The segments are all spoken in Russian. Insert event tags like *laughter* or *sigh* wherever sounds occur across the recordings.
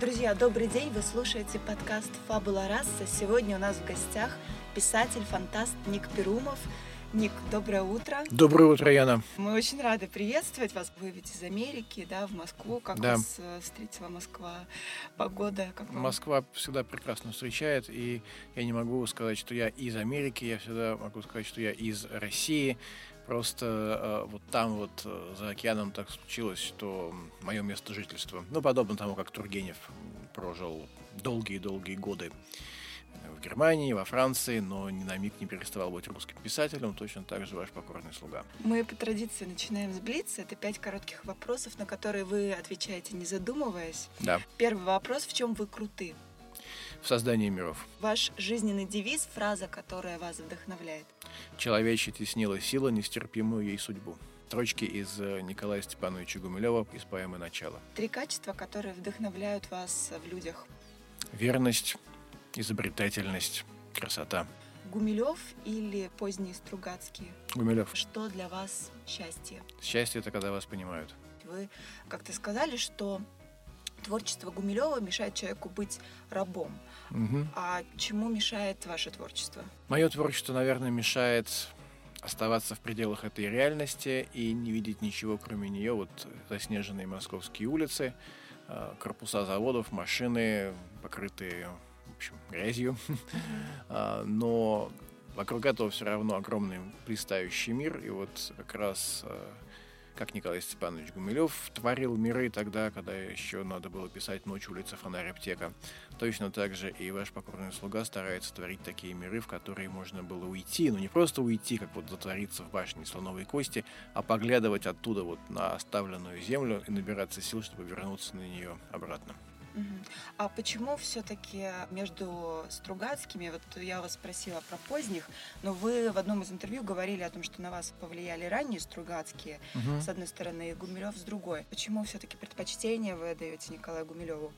Друзья, добрый день! Вы слушаете подкаст «Фабула раса». Сегодня у нас в гостях писатель-фантаст Ник Перумов. Ник, доброе утро. Доброе утро, Яна. Мы очень рады приветствовать вас. Вы ведь из Америки, да, в Москву. Как Да. вас э, встретила Москва? Погода? Как вам? Москва всегда прекрасно встречает, и я не могу сказать, что я из Америки, я всегда могу сказать, что я из России. Просто э, вот там вот э, за океаном так случилось, что мое место жительства, ну, подобно тому, как Тургенев прожил долгие-долгие годы в Германии, во Франции, но ни на миг не переставал быть русским писателем, точно так же ваш покорный слуга. Мы по традиции начинаем с Блица. Это пять коротких вопросов, на которые вы отвечаете, не задумываясь. Да, Первый вопрос. В чем вы круты? В создании миров. Ваш жизненный девиз, фраза, которая вас вдохновляет. Человечья теснила сила нестерпимую ей судьбу. Строчки из э, Николая Степановича Гумилева из поэмы «Начало». Три качества, которые вдохновляют вас в людях. Верность, изобретательность, красота. Гумилев или поздние Стругацкие? Гумилев. Что для вас счастье? Счастье — это когда вас понимают. Вы как-то сказали, что творчество Гумилева мешает человеку быть рабом. Мгм. А чему мешает ваше творчество? Мое творчество, наверное, мешает оставаться в пределах этой реальности и не видеть ничего, кроме нее. Вот заснеженные московские улицы, э, корпуса заводов, машины, покрытые, в общем, грязью. *laughs* А, Но вокруг этого все равно огромный блистающий мир. И вот как раз э, как Николай Степанович Гумилев творил миры тогда, когда еще надо было писать «Ночь, улица, фонарь, аптека». Точно так же и ваш покорный слуга старается творить такие миры, в которые можно было уйти, но не просто уйти, как вот затвориться в башне слоновой кости, а поглядывать оттуда вот на оставленную землю и набираться сил, чтобы вернуться на нее обратно. А почему все-таки между Стругацкими, вот я вас спросила про поздних, но вы в одном из интервью говорили о том, что на вас повлияли ранние Стругацкие, с одной стороны, и Гумилев с другой. Почему все-таки предпочтение вы даете Николаю Гумилеву?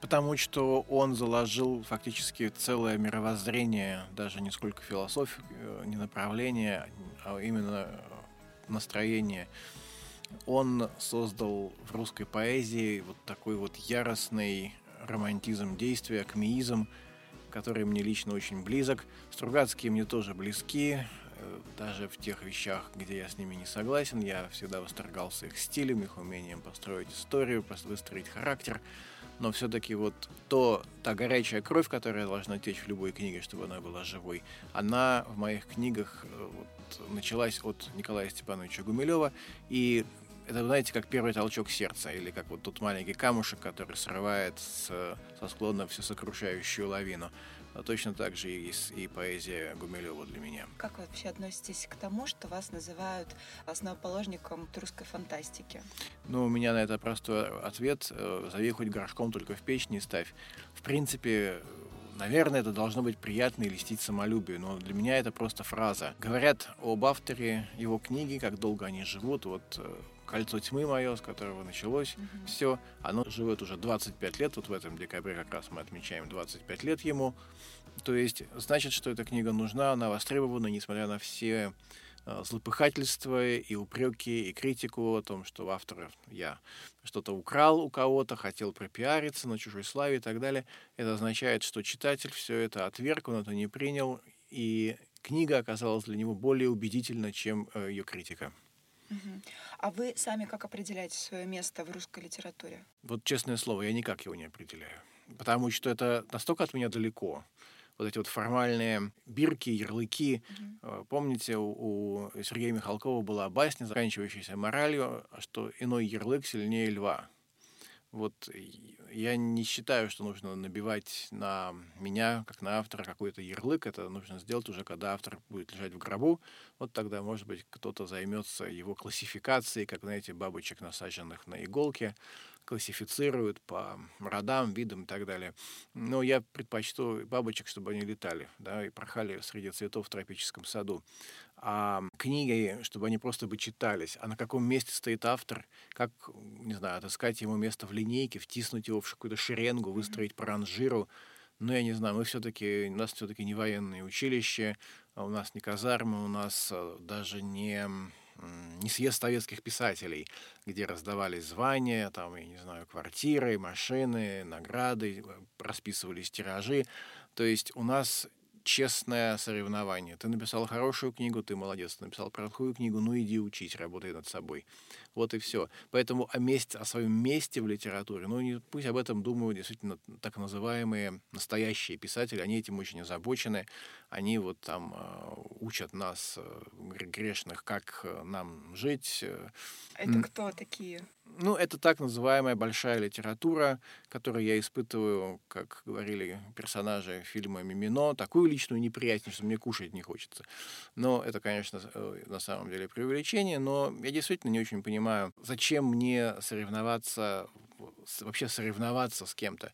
Потому что он заложил фактически целое мировоззрение, даже не сколько философию, э, не направление, а именно э, настроение. Он создал в русской поэзии вот такой вот яростный романтизм действия, акмеизм, который мне лично очень близок. Стругацкие мне тоже близки, э, даже в тех вещах, где я с ними не согласен. Я всегда восторгался их стилем, их умением построить историю, выстроить характер. Но все-таки вот то, та горячая кровь, которая должна течь в любой книге, чтобы она была живой, она в моих книгах э, вот, началась от Николая Степановича Гумилева. И это, знаете, как первый толчок сердца, или как вот тот маленький камушек, который срывает с, со склона всю сокрушающую лавину. А точно так же и, и поэзия Гумилева для меня. Как вы вообще относитесь к тому, что вас называют основоположником русской фантастики? Ну, у меня на это простой ответ. э, Зови хоть горшком, только в печь не ставь. В принципе, наверное, это должно быть приятно и льстить самолюбию, но для меня это просто фраза. Говорят об авторе его книги, как долго они живут. Вот э, «Кольцо тьмы» мое, с которого началось все, оно живет уже 25 лет. Вот в этом декабре как раз мы отмечаем 25 лет ему. То есть, значит, что эта книга нужна, она востребована, несмотря на все э, злопыхательства и упреки, и критику о том, что автор я что-то украл у кого-то, хотел пропиариться на чужой славе и так далее. Это означает, что читатель все это отверг, он это не принял, и книга оказалась для него более убедительна, чем э, ее критика. А вы сами как определяете свое место в русской литературе? Вот честное слово, я никак его не определяю. Потому что это настолько от меня далеко. Вот эти вот формальные бирки, ярлыки. Э, Помните, у, у Сергея Михалкова была басня, заканчивающаяся моралью, что иной ярлык сильнее льва. Вот я не считаю, что нужно набивать на меня, как на автора, какой-то ярлык. Это нужно сделать уже, когда автор будет лежать в гробу. Вот тогда, может быть, кто-то займется его классификацией, как, знаете, бабочек, насаженных на иголке классифицируют по родам, видам и так далее. Но я предпочту бабочек, чтобы они летали, да, и порхали среди цветов в тропическом саду. А книги, чтобы они просто бы читались. А на каком месте стоит автор, как, не знаю, отыскать ему место в линейке, втиснуть его в какую-то шеренгу, выстроить по ранжиру. Но я не знаю, мы все-таки, у нас все-таки не военное училище, а у нас не казармы, у нас э, даже не не съезд советских писателей, где раздавались звания, там, я не знаю, квартиры, машины, награды, э, расписывались тиражи. То есть у нас честное соревнование. Ты написал хорошую книгу, ты молодец. Ты написал плохую книгу, ну иди учить, работай над собой. Вот и все. Поэтому о месте, о своем месте в литературе, ну не, пусть об этом думают действительно так называемые настоящие писатели, они этим очень озабочены, они вот там э, учат нас, э, грешных, как э, нам жить. Это кто такие? Ну, это так называемая большая литература, которую я испытываю, как говорили персонажи фильма «Мимино», такую личную неприязнь, что мне кушать не хочется. Но это, конечно, на самом деле преувеличение, но я действительно не очень понимаю, понимаю, зачем мне соревноваться, вообще соревноваться с кем-то.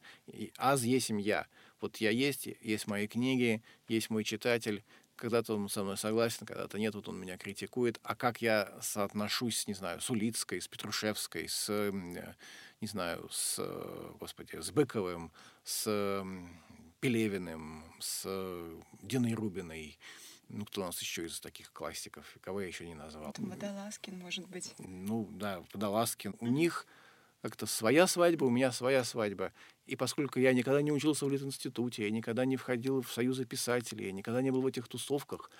Аз есть я. Вот я есть, есть мои книги, есть мой читатель, когда-то он со мной согласен, когда-то нет, вот он меня критикует. А как я соотношусь, не знаю, с Улицкой, с Петрушевской, с, не знаю, с, господи, с Быковым, с Пелевиным, с Диной Рубиной, ну, кто у нас еще из таких классиков? Кого я еще не назвал? Это Водолазкин, может быть. Ну, да, Водолазкин. У них как-то своя свадьба, у меня своя свадьба. И поскольку я никогда не учился в Литинституте, я никогда не входил в союзы писателей, я никогда не был в этих тусовках,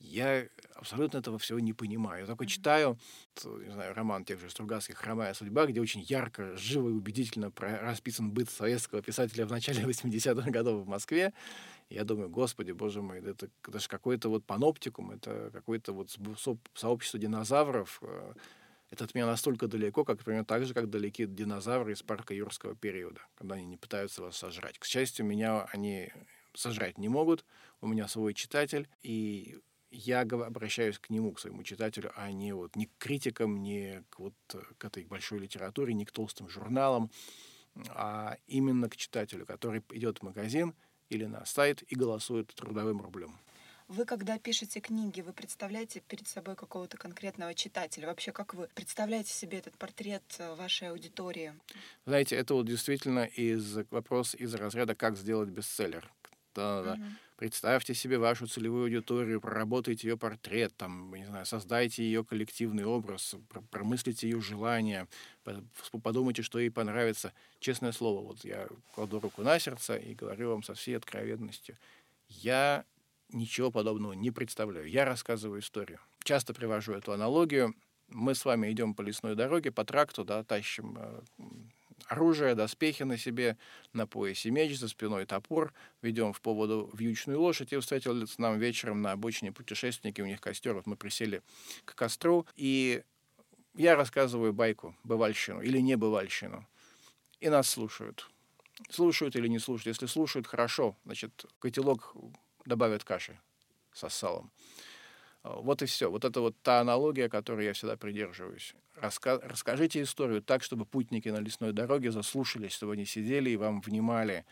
я абсолютно этого всего не понимаю. Я только читаю, не знаю, роман тех же Стругацких «Хромая судьба», где очень ярко, живо и убедительно расписан быт советского писателя в начале *laughs* 80-х годов в Москве. Я думаю, господи, боже мой, это, это же какой-то вот паноптикум, это какое-то вот сообщество динозавров. Э, это от меня настолько далеко, как, например, так же, как далеки динозавры из парка юрского периода, когда они не пытаются вас сожрать. К счастью, меня они сожрать не могут. У меня свой читатель, и я обращаюсь к нему, к своему читателю, а не вот ни к критикам, ни к вот к этой большой литературе, ни к толстым журналам, а именно к читателю, который идет в магазин – или на сайт и голосуют трудовым рублем. Вы, когда пишете книги, вы представляете перед собой какого-то конкретного читателя? Вообще, как вы представляете себе этот портрет э, вашей аудитории? Знаете, это вот действительно из вопрос из разряда «Как сделать бестселлер?». Да, да. Угу. Представьте себе вашу целевую аудиторию, проработайте ее портрет, там, не знаю, создайте ее коллективный образ, промыслите ее желания, подумайте, что ей понравится. Честное слово, вот я кладу руку на сердце и говорю вам со всей откровенностью. Я ничего подобного не представляю. Я рассказываю историю. Часто привожу эту аналогию. Мы с вами идем по лесной дороге, по тракту, да, тащим э, оружие, доспехи на себе, на поясе меч, за спиной топор, ведем в поводу вьючную лошадь, и встретились нам вечером на обочине путешественники, у них костер, вот мы присели к костру, и я рассказываю байку, бывальщину или не бывальщину, и нас слушают. Слушают или не слушают. Если слушают, хорошо, значит, котелок добавят каши со салом. Вот и все. Вот это вот та аналогия, которой я всегда придерживаюсь. Раска... Расскажите историю так, чтобы путники на лесной дороге заслушались, чтобы они сидели и вам внимали.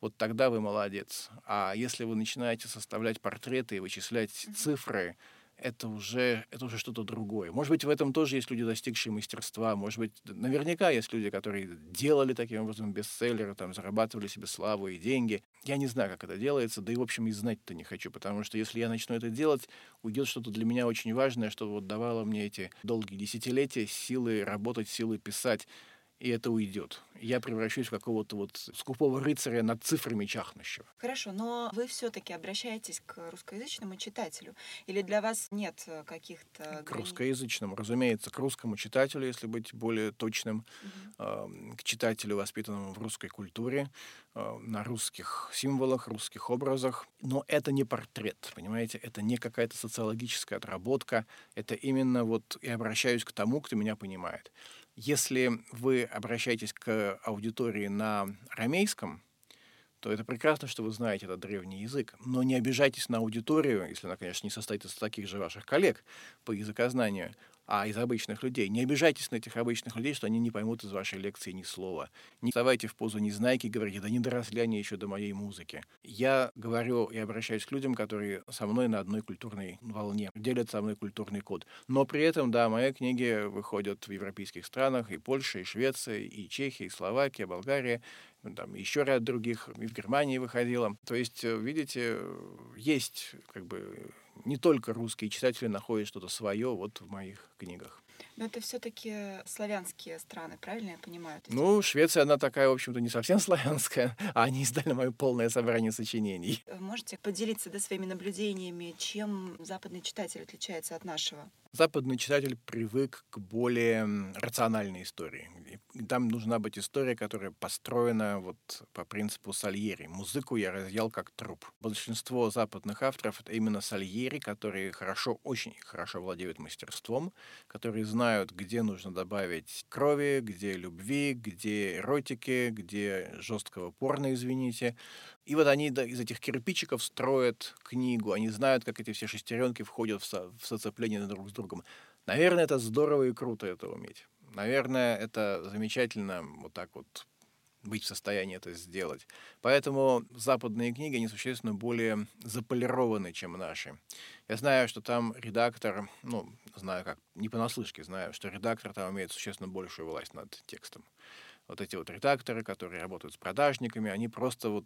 Вот тогда вы молодец. А если вы начинаете составлять портреты и вычислять цифры, это уже, это уже что-то другое. Может быть, в этом тоже есть люди, достигшие мастерства. Может быть, наверняка есть люди, которые делали таким образом бестселлеры, там, зарабатывали себе славу и деньги. Я не знаю, как это делается, да и, в общем, и знать-то не хочу, потому что если я начну это делать, уйдет что-то для меня очень важное, что вот давало мне эти долгие десятилетия силы работать, силы писать и это уйдет. Я превращусь в какого-то вот скупого рыцаря над цифрами чахнущего. Хорошо, но вы все-таки обращаетесь к русскоязычному читателю? Или для вас нет э, каких-то... К русскоязычному, разумеется, к русскому читателю, если быть более точным, угу. к читателю, воспитанному в русской культуре. э, на русских символах, русских образах. Но это не портрет, понимаете? Это не какая-то социологическая отработка. Это именно вот я обращаюсь к тому, кто меня понимает. Если вы обращаетесь к аудитории на рамейском, то это прекрасно, что вы знаете этот древний язык. Но не обижайтесь на аудиторию, если она, конечно, не состоит из таких же ваших коллег по языкознанию, а из обычных людей. Не обижайтесь на этих обычных людей, что они не поймут из вашей лекции ни слова. Не вставайте в позу незнайки и говорите, да не доросли они еще до моей музыки. Я говорю и обращаюсь к людям, которые со мной на одной культурной волне, делят со мной культурный код. Но при этом, да, мои книги выходят в европейских странах, и Польша, и Швеция, и Чехия, и Словакия, Болгария, там еще ряд других, и в Германии выходила. То есть, э, видите, есть как бы не только русские читатели находят что-то свое вот в моих книгах. Но это все-таки славянские страны, правильно я понимаю? Ну, Швеция, она такая, в общем-то, не совсем *laughs* славянская, а они издали мое полное собрание сочинений. Можете поделиться да, своими наблюдениями, чем западный читатель отличается от нашего? Западный читатель привык к более рациональной истории. И там нужна быть история, которая построена вот по принципу Сальери. Музыку я разъел как труп. Большинство западных авторов — это именно Сальери, которые хорошо, очень хорошо владеют мастерством, которые знают, где нужно добавить крови, где любви, где эротики, где жесткого порно, извините. И вот они из этих кирпичиков строят книгу. Они знают, как эти все шестеренки входят в, со- в соцепление друг с другом. Наверное, это здорово и круто это уметь. Наверное, это замечательно вот так вот быть в состоянии это сделать. Поэтому западные книги, они существенно более заполированы, чем наши. Я знаю, что там редактор, ну, знаю как, не понаслышке знаю, что редактор там имеет существенно большую власть над текстом. Вот эти вот редакторы, которые работают с продажниками, они просто вот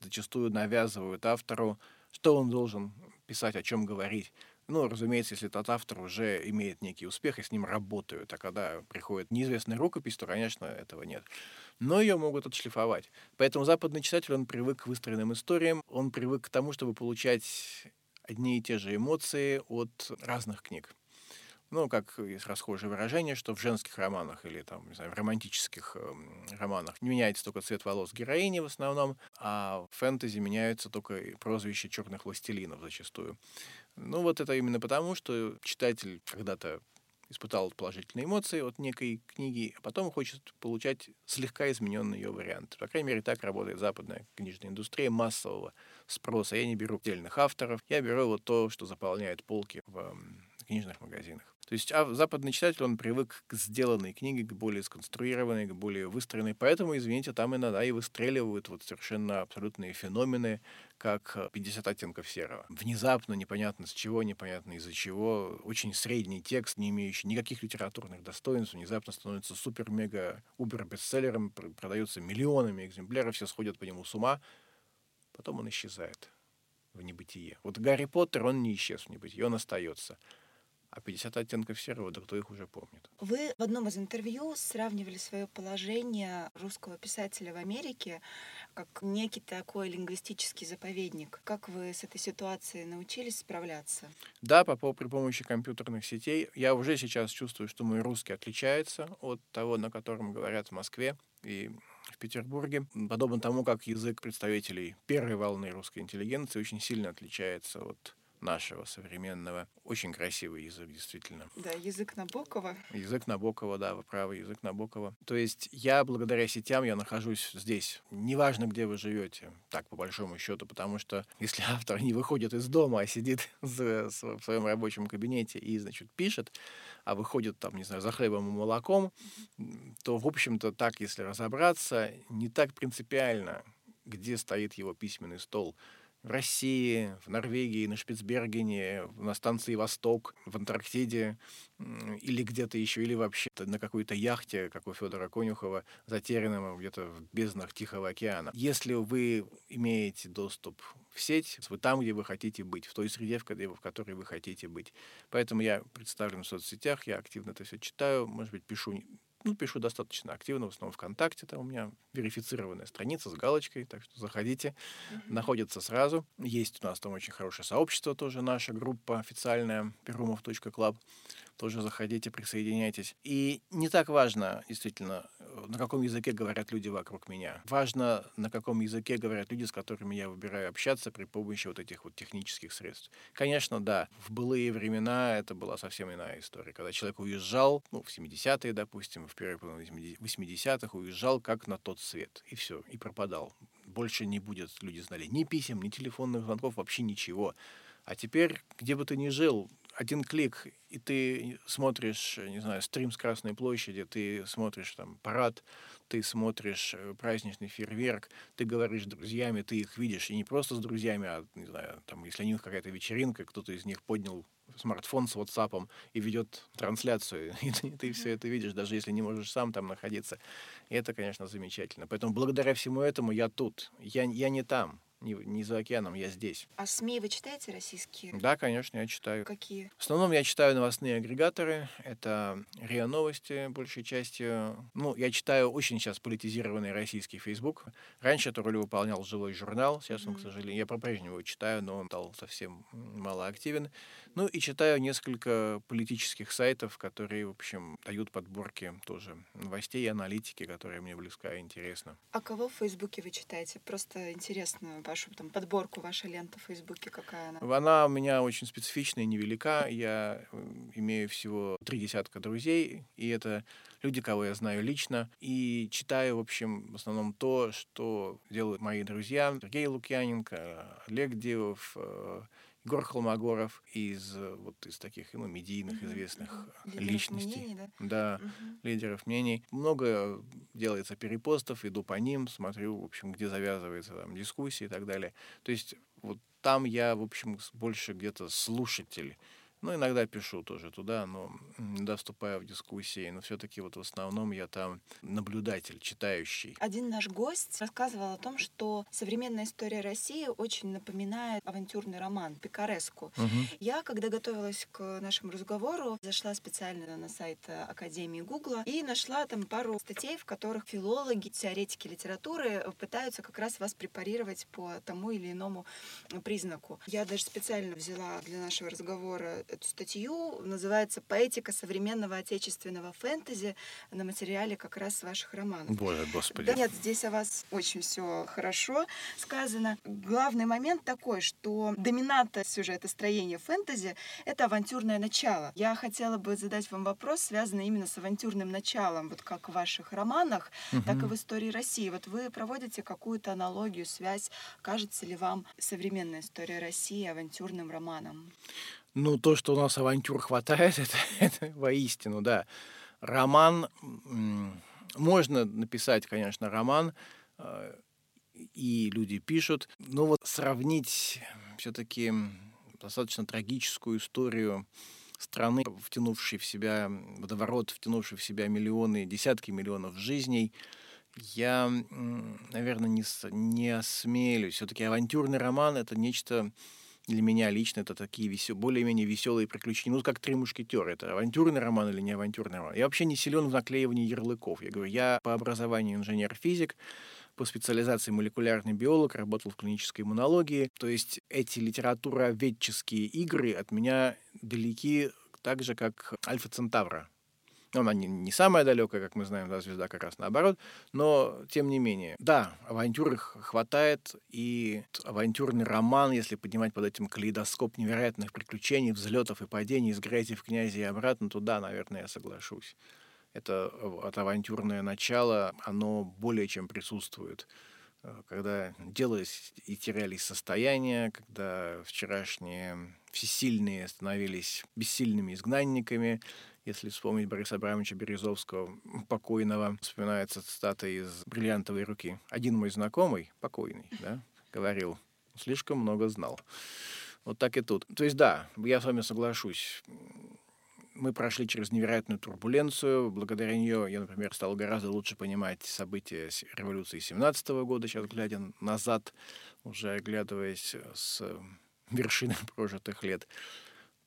зачастую навязывают автору, что он должен писать, о чем говорить. Ну, разумеется, если этот автор уже имеет некий успех и с ним работают, а когда приходит неизвестная рукопись, то, конечно, этого нет. Но ее могут отшлифовать. Поэтому западный читатель, он привык к выстроенным историям, он привык к тому, чтобы получать одни и те же эмоции от разных книг ну, как есть расхожее выражение, что в женских романах или там, не знаю, в романтических э, романах не меняется только цвет волос героини в основном, а в фэнтези меняются только прозвища черных властелинов зачастую. Ну, вот это именно потому, что читатель когда-то испытал положительные эмоции от некой книги, а потом хочет получать слегка измененный ее вариант. По крайней мере, так работает западная книжная индустрия массового спроса. Я не беру отдельных авторов, я беру вот то, что заполняет полки в книжных магазинах. То есть а западный читатель, он привык к сделанной книге, к более сконструированной, к более выстроенной. Поэтому, извините, там иногда и выстреливают вот совершенно абсолютные феномены, как 50 оттенков серого. Внезапно, непонятно с чего, непонятно из-за чего, очень средний текст, не имеющий никаких литературных достоинств, внезапно становится супер-мега-убер-бестселлером, продается миллионами экземпляров, все сходят по нему с ума, потом он исчезает в небытие. Вот Гарри Поттер, он не исчез в небытие, он остается. А 50 оттенков серого, да кто их уже помнит? Вы в одном из интервью сравнивали свое положение русского писателя в Америке как некий такой лингвистический заповедник. Как вы с этой ситуацией научились справляться? Да, по, при помощи компьютерных сетей. Я уже сейчас чувствую, что мой русский отличается от того, на котором говорят в Москве и в Петербурге. Подобно тому, как язык представителей первой волны русской интеллигенции очень сильно отличается от нашего современного. Очень красивый язык, действительно. Да, язык Набокова. Язык Набокова, да, вы правы, язык Набокова. То есть я благодаря сетям, я нахожусь здесь. Неважно, где вы живете, так, по большому счету, потому что если *laughs* автор не выходит из дома, а сидит *laughs* в своем рабочем кабинете и, значит, пишет, а выходит там, не знаю, за хлебом и молоком, то, в общем-то, так, если разобраться, не так принципиально, где стоит его письменный стол в России, в Норвегии, на Шпицбергене, на станции «Восток», в Антарктиде или где-то еще, или вообще на какой-то яхте, как у Федора Конюхова, затерянном где-то в безднах Тихого океана. Если вы имеете доступ в сеть, вы там, где вы хотите быть, в той среде, в которой вы хотите быть. Поэтому я представлен в соцсетях, я активно это все читаю, может быть, пишу ну, пишу достаточно активно, в основном ВКонтакте, там у меня верифицированная страница с галочкой, так что заходите, mm-hmm. находится сразу. Есть у нас там очень хорошее сообщество тоже, наша группа официальная, perumov.club, тоже заходите, присоединяйтесь. И не так важно, действительно, на каком языке говорят люди вокруг меня. Важно, на каком языке говорят люди, с которыми я выбираю общаться при помощи вот этих вот технических средств. Конечно, да, в былые времена это была совсем иная история. Когда человек уезжал, ну, в 70-е, допустим, в первой половине 80-х, уезжал как на тот свет. И все, и пропадал. Больше не будет, люди знали, ни писем, ни телефонных звонков, вообще ничего. А теперь, где бы ты ни жил, один клик, и ты смотришь, не знаю, стрим с Красной площади, ты смотришь там парад, ты смотришь э, праздничный фейерверк, ты говоришь с друзьями, ты их видишь, и не просто с друзьями, а, не знаю, там, если у них какая-то вечеринка, кто-то из них поднял смартфон с WhatsApp и ведет трансляцию, *laughs* и ты, ты все это видишь, даже если не можешь сам там находиться. И это, конечно, замечательно. Поэтому благодаря всему этому я тут. Я, я не там не, не за океаном, я здесь. А СМИ вы читаете российские? Да, конечно, я читаю. Какие? В основном я читаю новостные агрегаторы. Это РИА Новости, большей частью. Ну, я читаю очень сейчас политизированный российский Facebook. Раньше эту роль выполнял живой журнал. Сейчас он, mm-hmm. к сожалению, я по-прежнему его читаю, но он стал совсем мало активен. Ну, и читаю несколько политических сайтов, которые, в общем, дают подборки тоже новостей и аналитики, которые мне близка и интересна. А кого в Фейсбуке вы читаете? Просто интересно вашу там подборку, ваша лента в Фейсбуке, какая она? Она у меня очень специфичная, невелика. Я э, имею всего три десятка друзей, и это люди, кого я знаю лично, и читаю, в общем, в основном то, что делают мои друзья. Сергей Лукьяненко, Олег Дивов, э, Егор Холмогоров из вот из таких ну, медийных известных лидеров личностей. Мнений, да, да угу. лидеров мнений. Много делается перепостов, иду по ним, смотрю, в общем, где завязывается там дискуссии и так далее. То есть вот там я, в общем, больше где-то слушатель ну, иногда пишу тоже туда, но вступаю в дискуссии. Но все-таки вот в основном я там наблюдатель, читающий. Один наш гость рассказывал о том, что современная история России очень напоминает авантюрный роман Пикареску. Угу. Я, когда готовилась к нашему разговору, зашла специально на сайт Академии Гугла и нашла там пару статей, в которых филологи, теоретики литературы пытаются как раз вас препарировать по тому или иному признаку. Я даже специально взяла для нашего разговора эту статью. Называется «Поэтика современного отечественного фэнтези» на материале как раз ваших романов. Боже, господи. Да нет, здесь о вас очень все хорошо сказано. Главный момент такой, что доминанта сюжета строения фэнтези — это авантюрное начало. Я хотела бы задать вам вопрос, связанный именно с авантюрным началом, вот как в ваших романах, угу. так и в истории России. Вот вы проводите какую-то аналогию, связь. Кажется ли вам современная история России авантюрным романом? Ну, то, что у нас авантюр хватает, *laughs* это, это воистину, да. Роман, можно написать, конечно, роман, э, и люди пишут, но вот сравнить все-таки достаточно трагическую историю страны, втянувшей в себя водоворот, втянувшей в себя миллионы, десятки миллионов жизней, я, наверное, не, не осмелюсь. Все-таки авантюрный роман — это нечто для меня лично это такие весел... более-менее веселые приключения. Ну, как «Три мушкетера». Это авантюрный роман или не авантюрный роман? Я вообще не силен в наклеивании ярлыков. Я говорю, я по образованию инженер-физик, по специализации молекулярный биолог, работал в клинической иммунологии. То есть эти литературоведческие игры от меня далеки так же, как Альфа Центавра она не, не самая далекая, как мы знаем, да, звезда как раз наоборот, но тем не менее. Да, авантюр их хватает, и авантюрный роман, если поднимать под этим калейдоскоп невероятных приключений, взлетов и падений из грязи в князи и обратно, то да, наверное, я соглашусь. Это от авантюрное начало, оно более чем присутствует э, когда делались и терялись состояния, когда вчерашние всесильные становились бессильными изгнанниками, если вспомнить Бориса Абрамовича Березовского, покойного, вспоминается цитата из «Бриллиантовой руки». Один мой знакомый, покойный, да, говорил, слишком много знал. Вот так и тут. То есть, да, я с вами соглашусь. Мы прошли через невероятную турбуленцию. Благодаря нее я, например, стал гораздо лучше понимать события революции 17 года, сейчас глядя назад, уже оглядываясь с вершины *laughs* прожитых лет.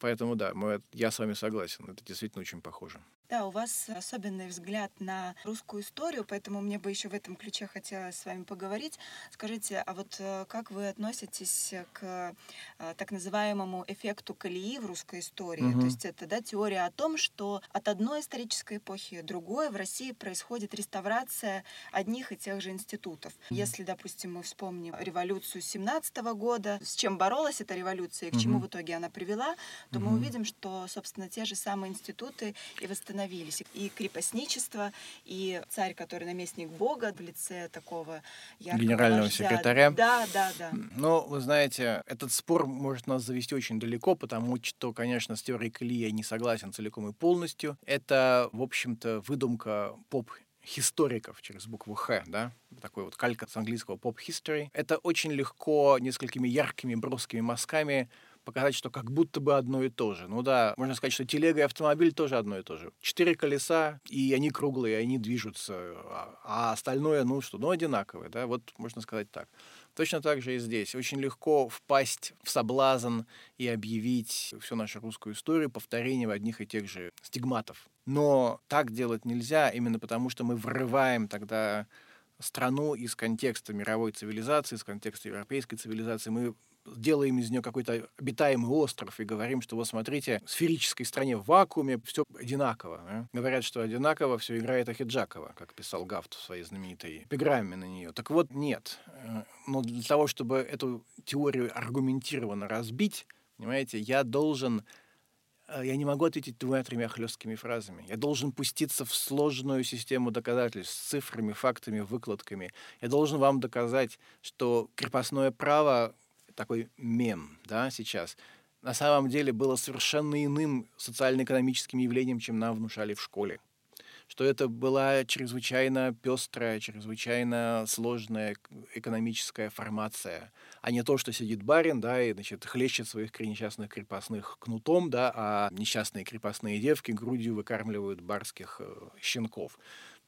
Поэтому да, мы, я с вами согласен, это действительно очень похоже. Да, у вас особенный взгляд на русскую историю, поэтому мне бы еще в этом ключе хотелось с вами поговорить. Скажите, а вот э, как вы относитесь к э, так называемому эффекту колеи в русской истории? Угу. То есть это да, теория о том, что от одной исторической эпохи другой в России происходит реставрация одних и тех же институтов. Угу. Если, допустим, мы вспомним революцию 17 года, с чем боролась эта революция и к угу. чему в итоге она привела, то угу. мы увидим, что, собственно, те же самые институты и восстановились. И крепостничество, и царь, который наместник Бога в лице такого яркого Генерального вождя. секретаря. Да, да, да. Но, вы знаете, этот спор может нас завести очень далеко, потому что, конечно, с теорией Колеи я не согласен целиком и полностью. Это, в общем-то, выдумка поп историков через букву Х, да, такой вот калька с английского pop history. Это очень легко несколькими яркими броскими мазками показать, что как будто бы одно и то же. Ну да, можно сказать, что телега и автомобиль тоже одно и то же. Четыре колеса, и они круглые, они движутся, а, а остальное, ну что, ну одинаковое, да, вот можно сказать так. Точно так же и здесь. Очень легко впасть в соблазн и объявить всю нашу русскую историю повторением одних и тех же стигматов. Но так делать нельзя именно потому, что мы врываем тогда страну из контекста мировой цивилизации, из контекста европейской цивилизации. Мы делаем из нее какой-то обитаемый остров и говорим, что вот смотрите, в сферической стране в вакууме все одинаково. Да? Говорят, что одинаково все играет Ахиджакова, как писал Гафт в своей знаменитой эпиграмме на нее. Так вот, нет. Э, но для того, чтобы эту теорию аргументированно разбить, понимаете, я должен э, я не могу ответить двумя-тремя хлесткими фразами. Я должен пуститься в сложную систему доказательств с цифрами, фактами, выкладками. Я должен вам доказать, что крепостное право такой мем, да, сейчас, на самом деле было совершенно иным социально-экономическим явлением, чем нам внушали в школе. Что это была чрезвычайно пестрая, чрезвычайно сложная экономическая формация, а не то, что сидит барин, да, и, значит, хлещет своих несчастных крепостных кнутом, да, а несчастные крепостные девки грудью выкармливают барских э, щенков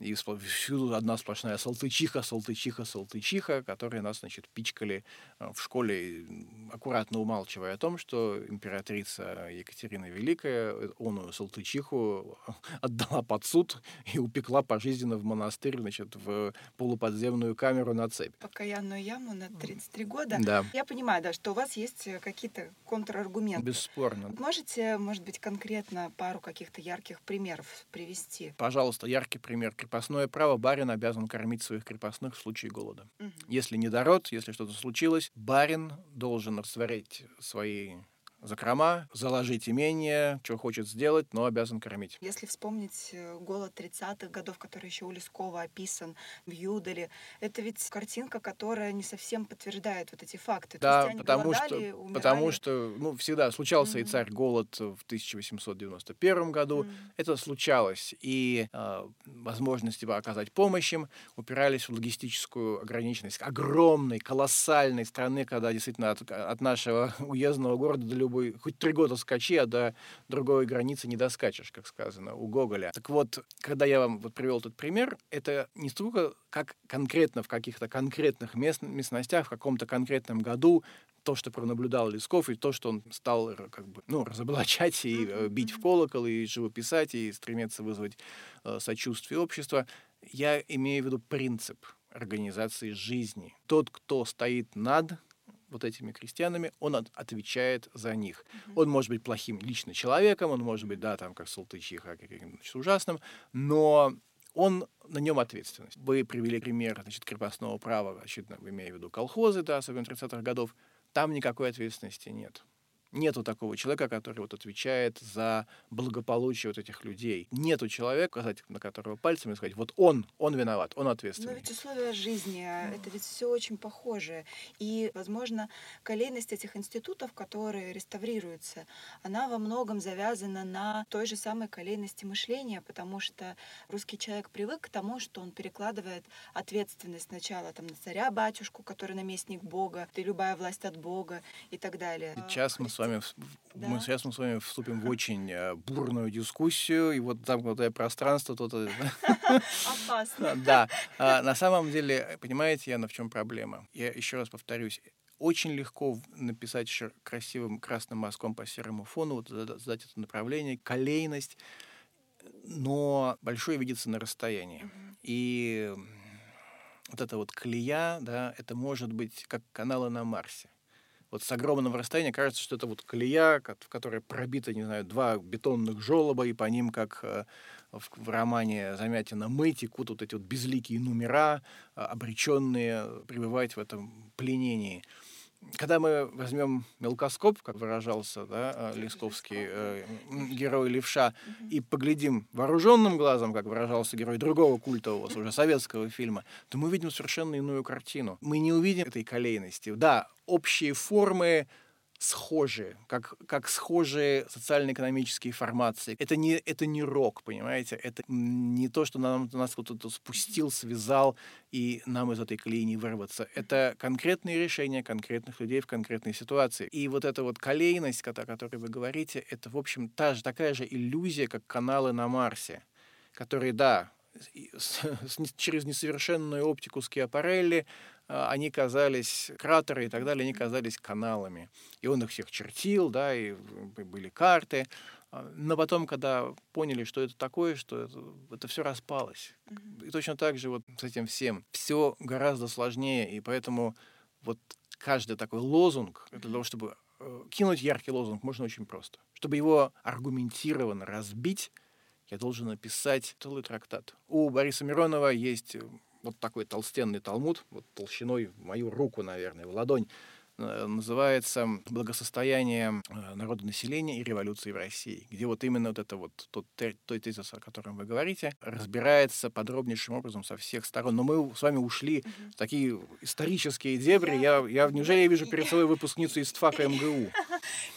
и всюду одна сплошная салтычиха, салтычиха, салтычиха, которые нас, значит, пичкали э, в школе, аккуратно умалчивая о том, что императрица Екатерина Великая э, оную салтычиху *laughs* отдала под суд и упекла пожизненно в монастырь, значит, в полуподземную камеру на цепь. Покаянную яму на 33 года. Да. Я понимаю, да, что у вас есть э, какие-то контраргументы. Бесспорно. Можете, может быть, конкретно пару каких-то ярких примеров привести? Пожалуйста, яркий пример крепостное право барин обязан кормить своих крепостных в случае голода. Угу. Если недород, если что-то случилось, барин должен растворить свои закрома, заложить имение, что хочет сделать, но обязан кормить. Если вспомнить э, голод 30-х годов, который еще у Лескова описан в Юдале, это ведь картинка, которая не совсем подтверждает вот эти факты. Да, потому голодали, что, умирали. потому что ну, всегда случался mm-hmm. и царь голод в 1891 году. Mm-hmm. Это случалось. И э, возможности оказать помощь им упирались в логистическую ограниченность огромной, колоссальной страны, когда действительно от, от нашего *laughs* уездного города до любого любой, хоть три года скачи, а до другой границы не доскачешь, как сказано у Гоголя. Так вот, когда я вам вот привел этот пример, это не столько как конкретно в каких-то конкретных мест, местностях, в каком-то конкретном году, то, что пронаблюдал Лесков, и то, что он стал как бы, ну, разоблачать и э, бить в колокол, и живописать, и стремиться вызвать э, сочувствие общества, я имею в виду принцип организации жизни. Тот, кто стоит над вот этими крестьянами, он от, отвечает за них. Mm-hmm. Он может быть плохим лично человеком, он может быть, да, там, как Салтычиха, каким-нибудь ужасным, но он на нем ответственность. Вы привели пример значит, крепостного права, очевидно, имея в виду колхозы, да, особенно 30-х годов. Там никакой ответственности нет. Нету такого человека, который вот отвечает за благополучие вот этих людей. Нету человека, указать на которого пальцем и сказать, вот он, он виноват, он ответственный. Но ведь условия жизни, mm. это ведь все очень похоже. И, возможно, колейность этих институтов, которые реставрируются, она во многом завязана на той же самой колейности мышления, потому что русский человек привык к тому, что он перекладывает ответственность сначала там, на царя-батюшку, который наместник Бога, и любая власть от Бога и так далее. Сейчас мы с вами, да. мы сейчас мы с вами вступим в очень э, бурную дискуссию, и вот замкнутое пространство тут... Э, Опасно. *laughs* Да. А, на самом деле, понимаете, Яна, в чем проблема? Я еще раз повторюсь, очень легко написать красивым красным мазком по серому фону, вот задать это направление, колейность. но большое видится на расстоянии. И вот эта вот клея, да, это может быть как каналы на Марсе. Вот с огромного расстояния кажется, что это вот колея, в которой пробиты, не знаю, два бетонных желоба, и по ним, как э, в, в романе Замятина «Мы» текут вот эти вот безликие номера, а, обреченные пребывать в этом пленении когда мы возьмем мелкоскоп, как выражался да, э, Лисковский, э, герой левша, и поглядим вооруженным глазом, как выражался герой другого культового, уже советского фильма, то мы увидим совершенно иную картину. Мы не увидим этой колейности. Да, общие формы, схожие, как, как схожие социально-экономические формации. Это не, это не рок, понимаете? Это не то, что нам, нас кто-то спустил, связал, и нам из этой колеи не вырваться. Это конкретные решения конкретных людей в конкретной ситуации. И вот эта вот колейность, о которой вы говорите, это, в общем, та же, такая же иллюзия, как каналы на Марсе, которые, да, с, с, *laughs* через несовершенную оптику Скиапарелли они казались, кратеры и так далее, они казались каналами. И он их всех чертил, да, и были карты. А, но потом, когда поняли, что это такое, что это, это все распалось. И точно так же вот с этим всем. Все гораздо сложнее, и поэтому вот каждый такой лозунг, для того, чтобы э, кинуть яркий лозунг, можно очень просто. Чтобы его аргументированно разбить, я должен написать целый трактат. У Бориса Миронова есть вот такой толстенный талмуд, вот толщиной в мою руку, наверное, в ладонь, называется «Благосостояние э, народонаселения и революции в России», где вот именно вот это вот тот, той тезис, о котором вы говорите, разбирается подробнейшим образом со всех сторон. Но мы с вами ушли в такие исторические дебри. Я, я, неужели я вижу *laughs* перед собой выпускницу из ТФАКа МГУ?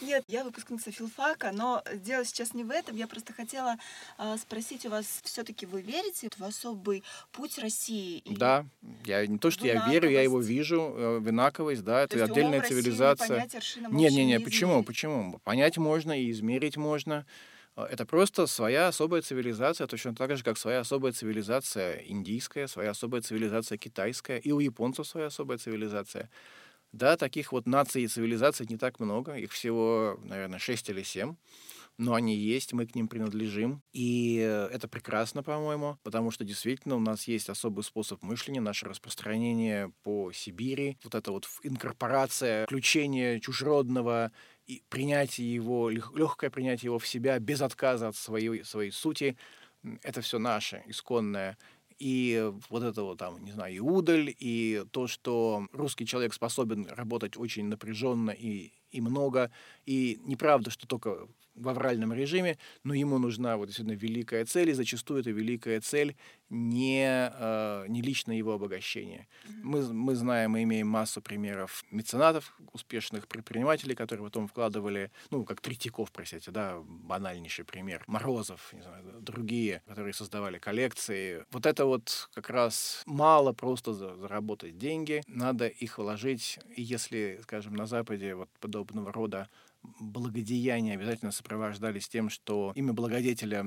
Нет, я выпускница филфака, но дело сейчас не в этом. Я просто хотела э, спросить у вас, все-таки вы верите в особый путь России? Да, я не то, что я верю, я его вижу, э, винаковость, да, это отдельная цивилизация. Нет, нет, нет, почему, почему? Понять можно и измерить можно. Э, это просто своя особая цивилизация, точно так же, как своя особая цивилизация индийская, своя особая цивилизация китайская, и у японцев своя особая цивилизация. Да, таких вот наций и цивилизаций не так много, их всего, наверное, шесть или семь, но они есть, мы к ним принадлежим, и это прекрасно, по-моему, потому что действительно у нас есть особый способ мышления, наше распространение по Сибири, вот это вот инкорпорация, включение чужеродного и принятие его, легкое принятие его в себя без отказа от своей, своей сути, это все наше, исконное. И вот это вот там, не знаю, и удаль, и то, что русский человек способен работать очень напряженно и, и много, и неправда, что только в авральном режиме, но ему нужна вот действительно великая цель, и зачастую эта великая цель не, э, не личное его обогащение. Мы, мы знаем и имеем массу примеров меценатов, успешных предпринимателей, которые потом вкладывали, ну, как Третьяков, простите, да, банальнейший пример, Морозов, не знаю, другие, которые создавали коллекции. Вот это вот как раз мало просто заработать деньги, надо их вложить, и если, скажем, на Западе вот подобного рода благодеяния обязательно сопровождались тем, что имя благодетеля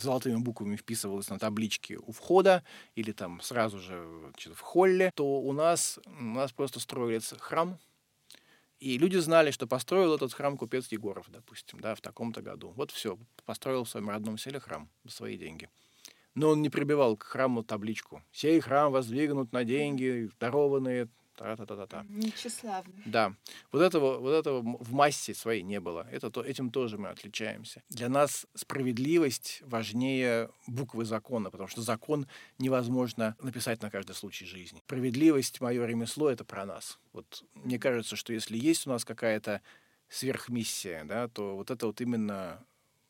золотыми буквами вписывалось на табличке у входа или там сразу же в холле, то у нас, у нас просто строился храм, и люди знали, что построил этот храм купец Егоров, допустим, да, в таком-то году. Вот все, построил в своем родном селе храм за свои деньги. Но он не прибивал к храму табличку. «Сей храм воздвигнут на деньги, дарованные Та-та-та-та. Нечиславно. Да. Вот этого, вот этого в массе своей не было. Это, то, этим тоже мы отличаемся. Для нас справедливость важнее буквы закона, потому что закон невозможно написать на каждый случай жизни. Справедливость, мое ремесло, это про нас. Вот мне кажется, что если есть у нас какая-то сверхмиссия, да, то вот это вот именно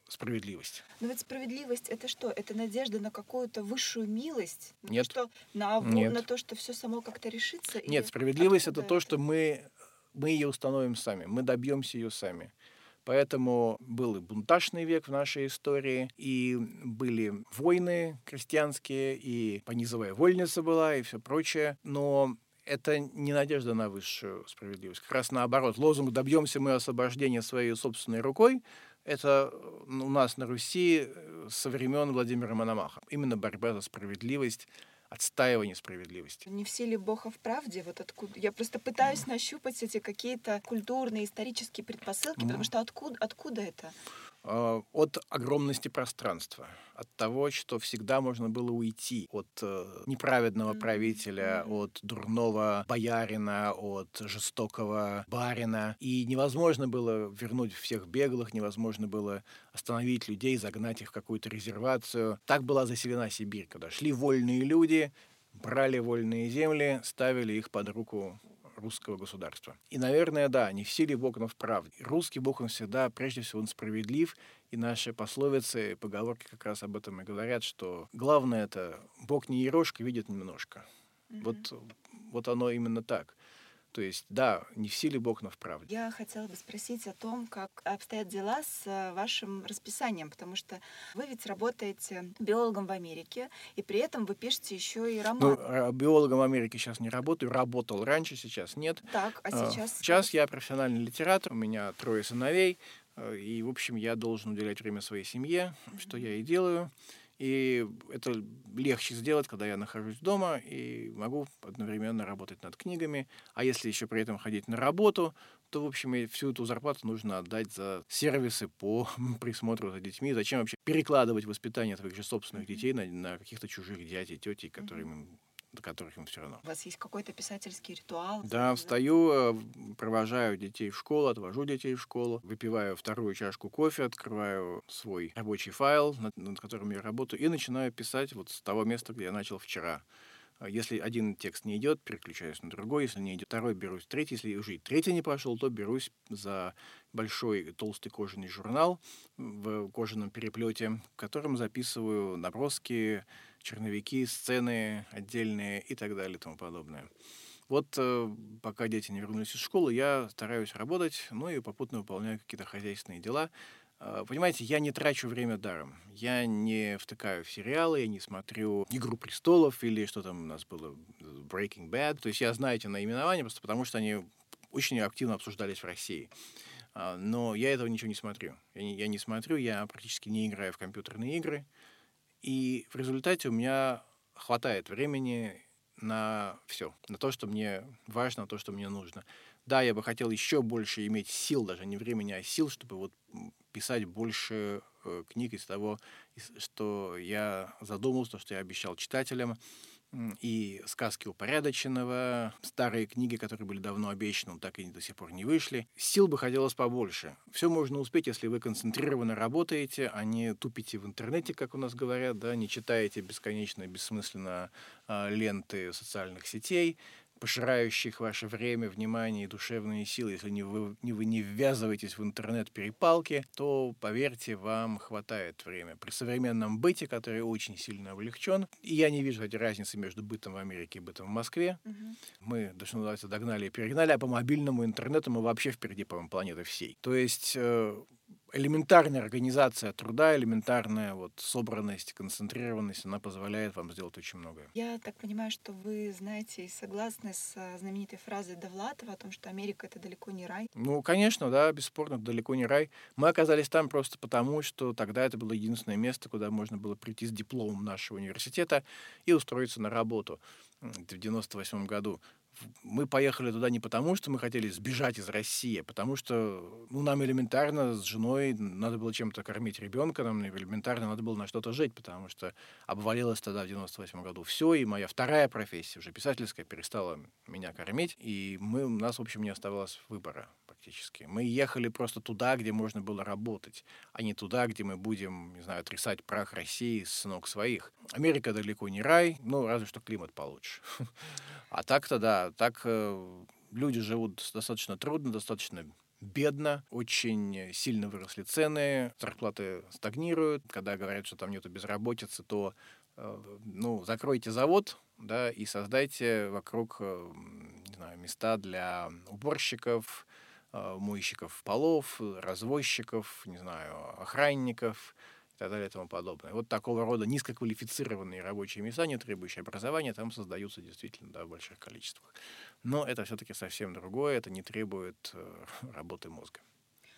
справедливость. Но ведь справедливость это что? Это надежда на какую-то высшую милость? Нет. Что, на, Нет. на то, что все само как-то решится? Нет, справедливость это, это то, что мы, мы ее установим сами, мы добьемся ее сами. Поэтому был и бунтажный век в нашей истории, и были войны крестьянские, и понизовая вольница была, и все прочее. Но это не надежда на высшую справедливость. Как раз наоборот, лозунг «добьемся мы освобождения своей собственной рукой» это у нас на Руси э, со времен Владимира Мономаха. Именно борьба за справедливость, отстаивание справедливости. Не все ли Бога в правде? Вот откуда? Я просто пытаюсь нащупать эти какие-то культурные, исторические предпосылки, mm. потому что откуда, откуда это? Э, от огромности пространства, от того, что всегда можно было уйти от э, неправедного правителя, от дурного боярина, от жестокого барина. И невозможно было вернуть всех беглых, невозможно было остановить людей, загнать их в какую-то резервацию. Так была заселена Сибирь, когда шли вольные люди, брали вольные земли, ставили их под руку русского государства. И, наверное, да, не в силе Бог, но в правде. Русский Бог, он всегда, прежде всего, он справедлив, и наши пословицы, поговорки как раз об этом и говорят, что главное это Бог не ерошка, видит немножко. Mm-hmm. Вот, вот оно именно так. То есть, да, не в силе Бог, но в правде. Я хотела бы спросить о том, как обстоят дела с э, вашим расписанием, потому что вы ведь работаете биологом в Америке, и при этом вы пишете еще и роман. Ну, а, биологом в Америке сейчас не работаю, работал раньше, сейчас нет. Так, а сейчас? Сейчас я профессиональный литератор, у меня трое сыновей, э, и, в общем, я должен уделять время своей семье, mm-hmm. что я и делаю. И это легче сделать, когда я нахожусь дома и могу одновременно работать над книгами. А если еще при этом ходить на работу, то, в общем, и всю эту зарплату нужно отдать за сервисы по *laughs* присмотру за детьми. Зачем вообще перекладывать воспитание своих же собственных детей на, на каких-то чужих дядей, тетей, которым до которых им все равно. У вас есть какой-то писательский ритуал? Да, встаю, э, провожаю детей в школу, отвожу детей в школу, выпиваю вторую чашку кофе, открываю свой рабочий файл, над, над которым я работаю, и начинаю писать вот с того места, где я начал вчера. А если один текст не идет, переключаюсь на другой. Если не идет второй, берусь третий. Если уже и третий не пошел, то берусь за большой толстый кожаный журнал в кожаном переплете, в котором записываю наброски, черновики, сцены отдельные и так далее и тому подобное. Вот э, пока дети не вернулись из школы, я стараюсь работать, ну и попутно выполняю какие-то хозяйственные дела. Э, понимаете, я не трачу время даром. Я не втыкаю в сериалы, я не смотрю «Игру престолов» или что там у нас было, «Breaking Bad». То есть я знаю эти наименования просто потому, что они очень активно обсуждались в России. А, но я этого ничего не смотрю. Я не, я не смотрю, я практически не играю в компьютерные игры. И в результате у меня хватает времени на все, на то, что мне важно, на то, что мне нужно. Да, я бы хотел еще больше иметь сил, даже не времени, а сил, чтобы вот писать больше э, книг из того, что я задумался, что я обещал читателям и сказки упорядоченного, старые книги, которые были давно обещаны, но так и до сих пор не вышли. Сил бы хотелось побольше. Все можно успеть, если вы концентрированно работаете, а не тупите в интернете, как у нас говорят, да, не читаете бесконечно, бессмысленно э, ленты социальных сетей, пожирающих ваше время, внимание и душевные силы. Если не вы, не вы не ввязываетесь в интернет-перепалки, то, поверьте, вам хватает времени. При современном быте, который очень сильно облегчен, и я не вижу этой разницы между бытом в Америке и бытом в Москве. Угу. Мы, что называется, догнали и перегнали, а по мобильному интернету мы вообще впереди, по-моему, планеты всей. То есть э, элементарная организация труда, элементарная вот собранность, концентрированность, она позволяет вам сделать очень многое. Я так понимаю, что вы знаете и согласны с а, знаменитой фразой Довлатова о том, что Америка — это далеко не рай? Ну, конечно, да, бесспорно, далеко не рай. Мы оказались там просто потому, что тогда это было единственное место, куда можно было прийти с дипломом нашего университета и устроиться на работу в 98 году мы поехали туда не потому, что мы хотели сбежать из России, а потому что ну, нам элементарно с женой надо было чем-то кормить ребенка, нам элементарно надо было на что-то жить, потому что обвалилось тогда в 98 году все, и моя вторая профессия, уже писательская, перестала меня кормить, и мы, у нас, в общем, не оставалось выбора практически. Мы ехали просто туда, где можно было работать, а не туда, где мы будем, не знаю, трясать прах России с ног своих. Америка далеко не рай, ну, разве что климат получше. *laughs* А так-то, да, так э, люди живут достаточно трудно, достаточно бедно, очень сильно выросли цены, зарплаты стагнируют. Когда говорят, что там нету безработицы, то э, ну, закройте завод, да, и создайте вокруг, э, не знаю, места для уборщиков, мойщиков полов, развозчиков, не знаю, охранников, и так далее и тому подобное. Вот такого рода низкоквалифицированные рабочие места, не требующие образования, там создаются действительно да, в больших количествах. Но это все-таки совсем другое, это не требует э, *laughs* работы мозга.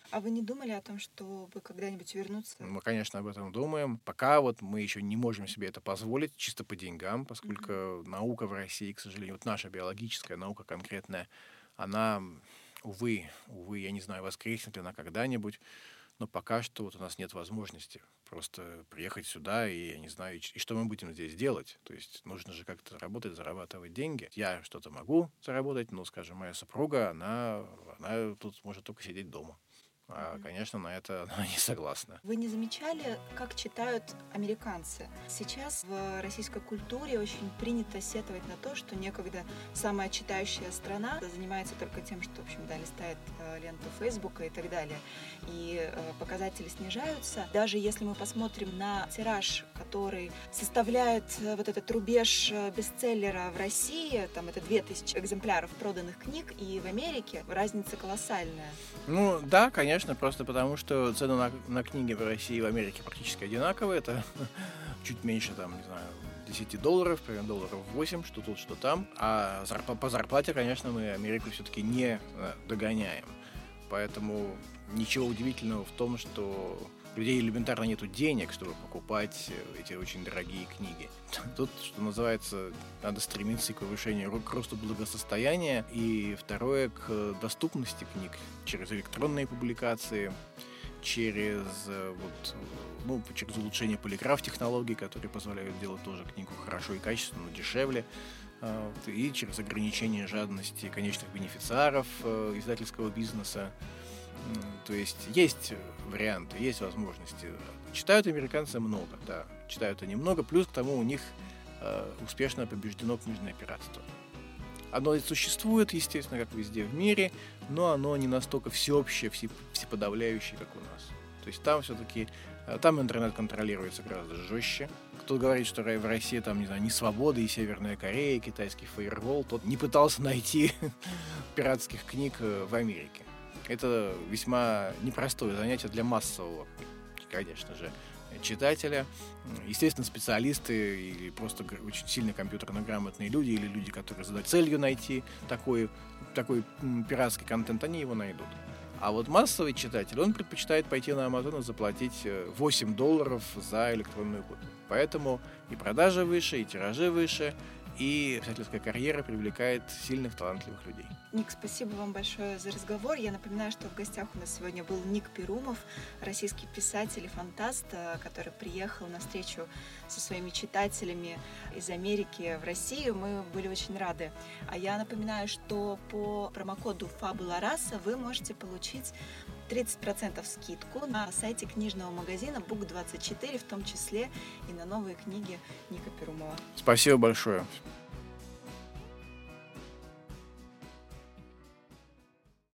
А вы не думали о том, чтобы когда-нибудь вернуться? Мы, конечно, об этом думаем. Пока вот мы еще не можем себе это позволить, чисто по деньгам, поскольку mm-hmm. наука в России, к сожалению, вот наша биологическая наука конкретная, она, увы, увы, я не знаю, воскреснет ли она когда-нибудь но пока что вот у нас нет возможности просто приехать сюда, и я не знаю, и что мы будем здесь делать. То есть нужно же как-то работать, зарабатывать деньги. Я что-то могу заработать, но, скажем, моя супруга, она, она тут может только сидеть дома. А, конечно, на это она *laughs* не согласна. Вы не замечали, как читают американцы? Сейчас в российской культуре очень принято сетовать на то, что некогда самая читающая страна занимается только тем, что, в общем, да, листает э, ленту Фейсбука и так далее. И э, показатели снижаются. Даже если мы посмотрим на тираж, который составляет э, вот этот рубеж бестселлера в России, там это 2000 экземпляров проданных книг, и в Америке разница колоссальная. Ну да, конечно конечно, просто потому, что цены на, на книги в России и в Америке практически одинаковые. Это *laughs* чуть меньше, там, не знаю, 10 долларов, примерно долларов 8, что тут, что там. А по зарплате, конечно, мы Америку все-таки не э, догоняем. Поэтому ничего удивительного в том, что людей элементарно нету денег, чтобы покупать э, эти очень дорогие книги. Тут, что называется, надо стремиться к повышению, к росту благосостояния. И второе, к доступности книг через электронные публикации, через, э, вот, ну, через улучшение полиграф-технологий, которые позволяют делать тоже книгу хорошо и качественно, но дешевле э, и через ограничение жадности конечных бенефициаров издательского бизнеса. То есть есть варианты, есть возможности. Читают американцы много, да, читают они много, плюс к тому у них э, успешно побеждено книжное пиратство. Оно существует, естественно, как везде в мире, но оно не настолько всеобщее, всеподавляющее, как у нас. То есть там все-таки, э, там интернет контролируется гораздо жестче. Кто говорит, что в России там, не знаю, не свобода и Северная Корея, и китайский фаервол, тот не пытался найти *laughs* пиратских книг э, в Америке. Это весьма непростое занятие для массового, конечно же, читателя. Естественно, специалисты или просто очень сильно компьютерно грамотные люди или люди, которые задают целью найти такой, такой пиратский контент, они его найдут. А вот массовый читатель, он предпочитает пойти на Amazon и заплатить 8 э, долларов за электронную копию. Поэтому и продажи выше, и тиражи выше, и писательская карьера привлекает сильных, талантливых людей. Ник, спасибо вам большое за разговор. Я напоминаю, что в гостях у нас сегодня был Ник Перумов, российский писатель и фантаст, э, который приехал на встречу со своими читателями из Америки в Россию. Мы были очень рады. А я напоминаю, что по промокоду Фабула Раса вы можете получить 30% скидку на сайте книжного магазина Book24, в том числе и на новые книги Ника Перумова. Спасибо большое.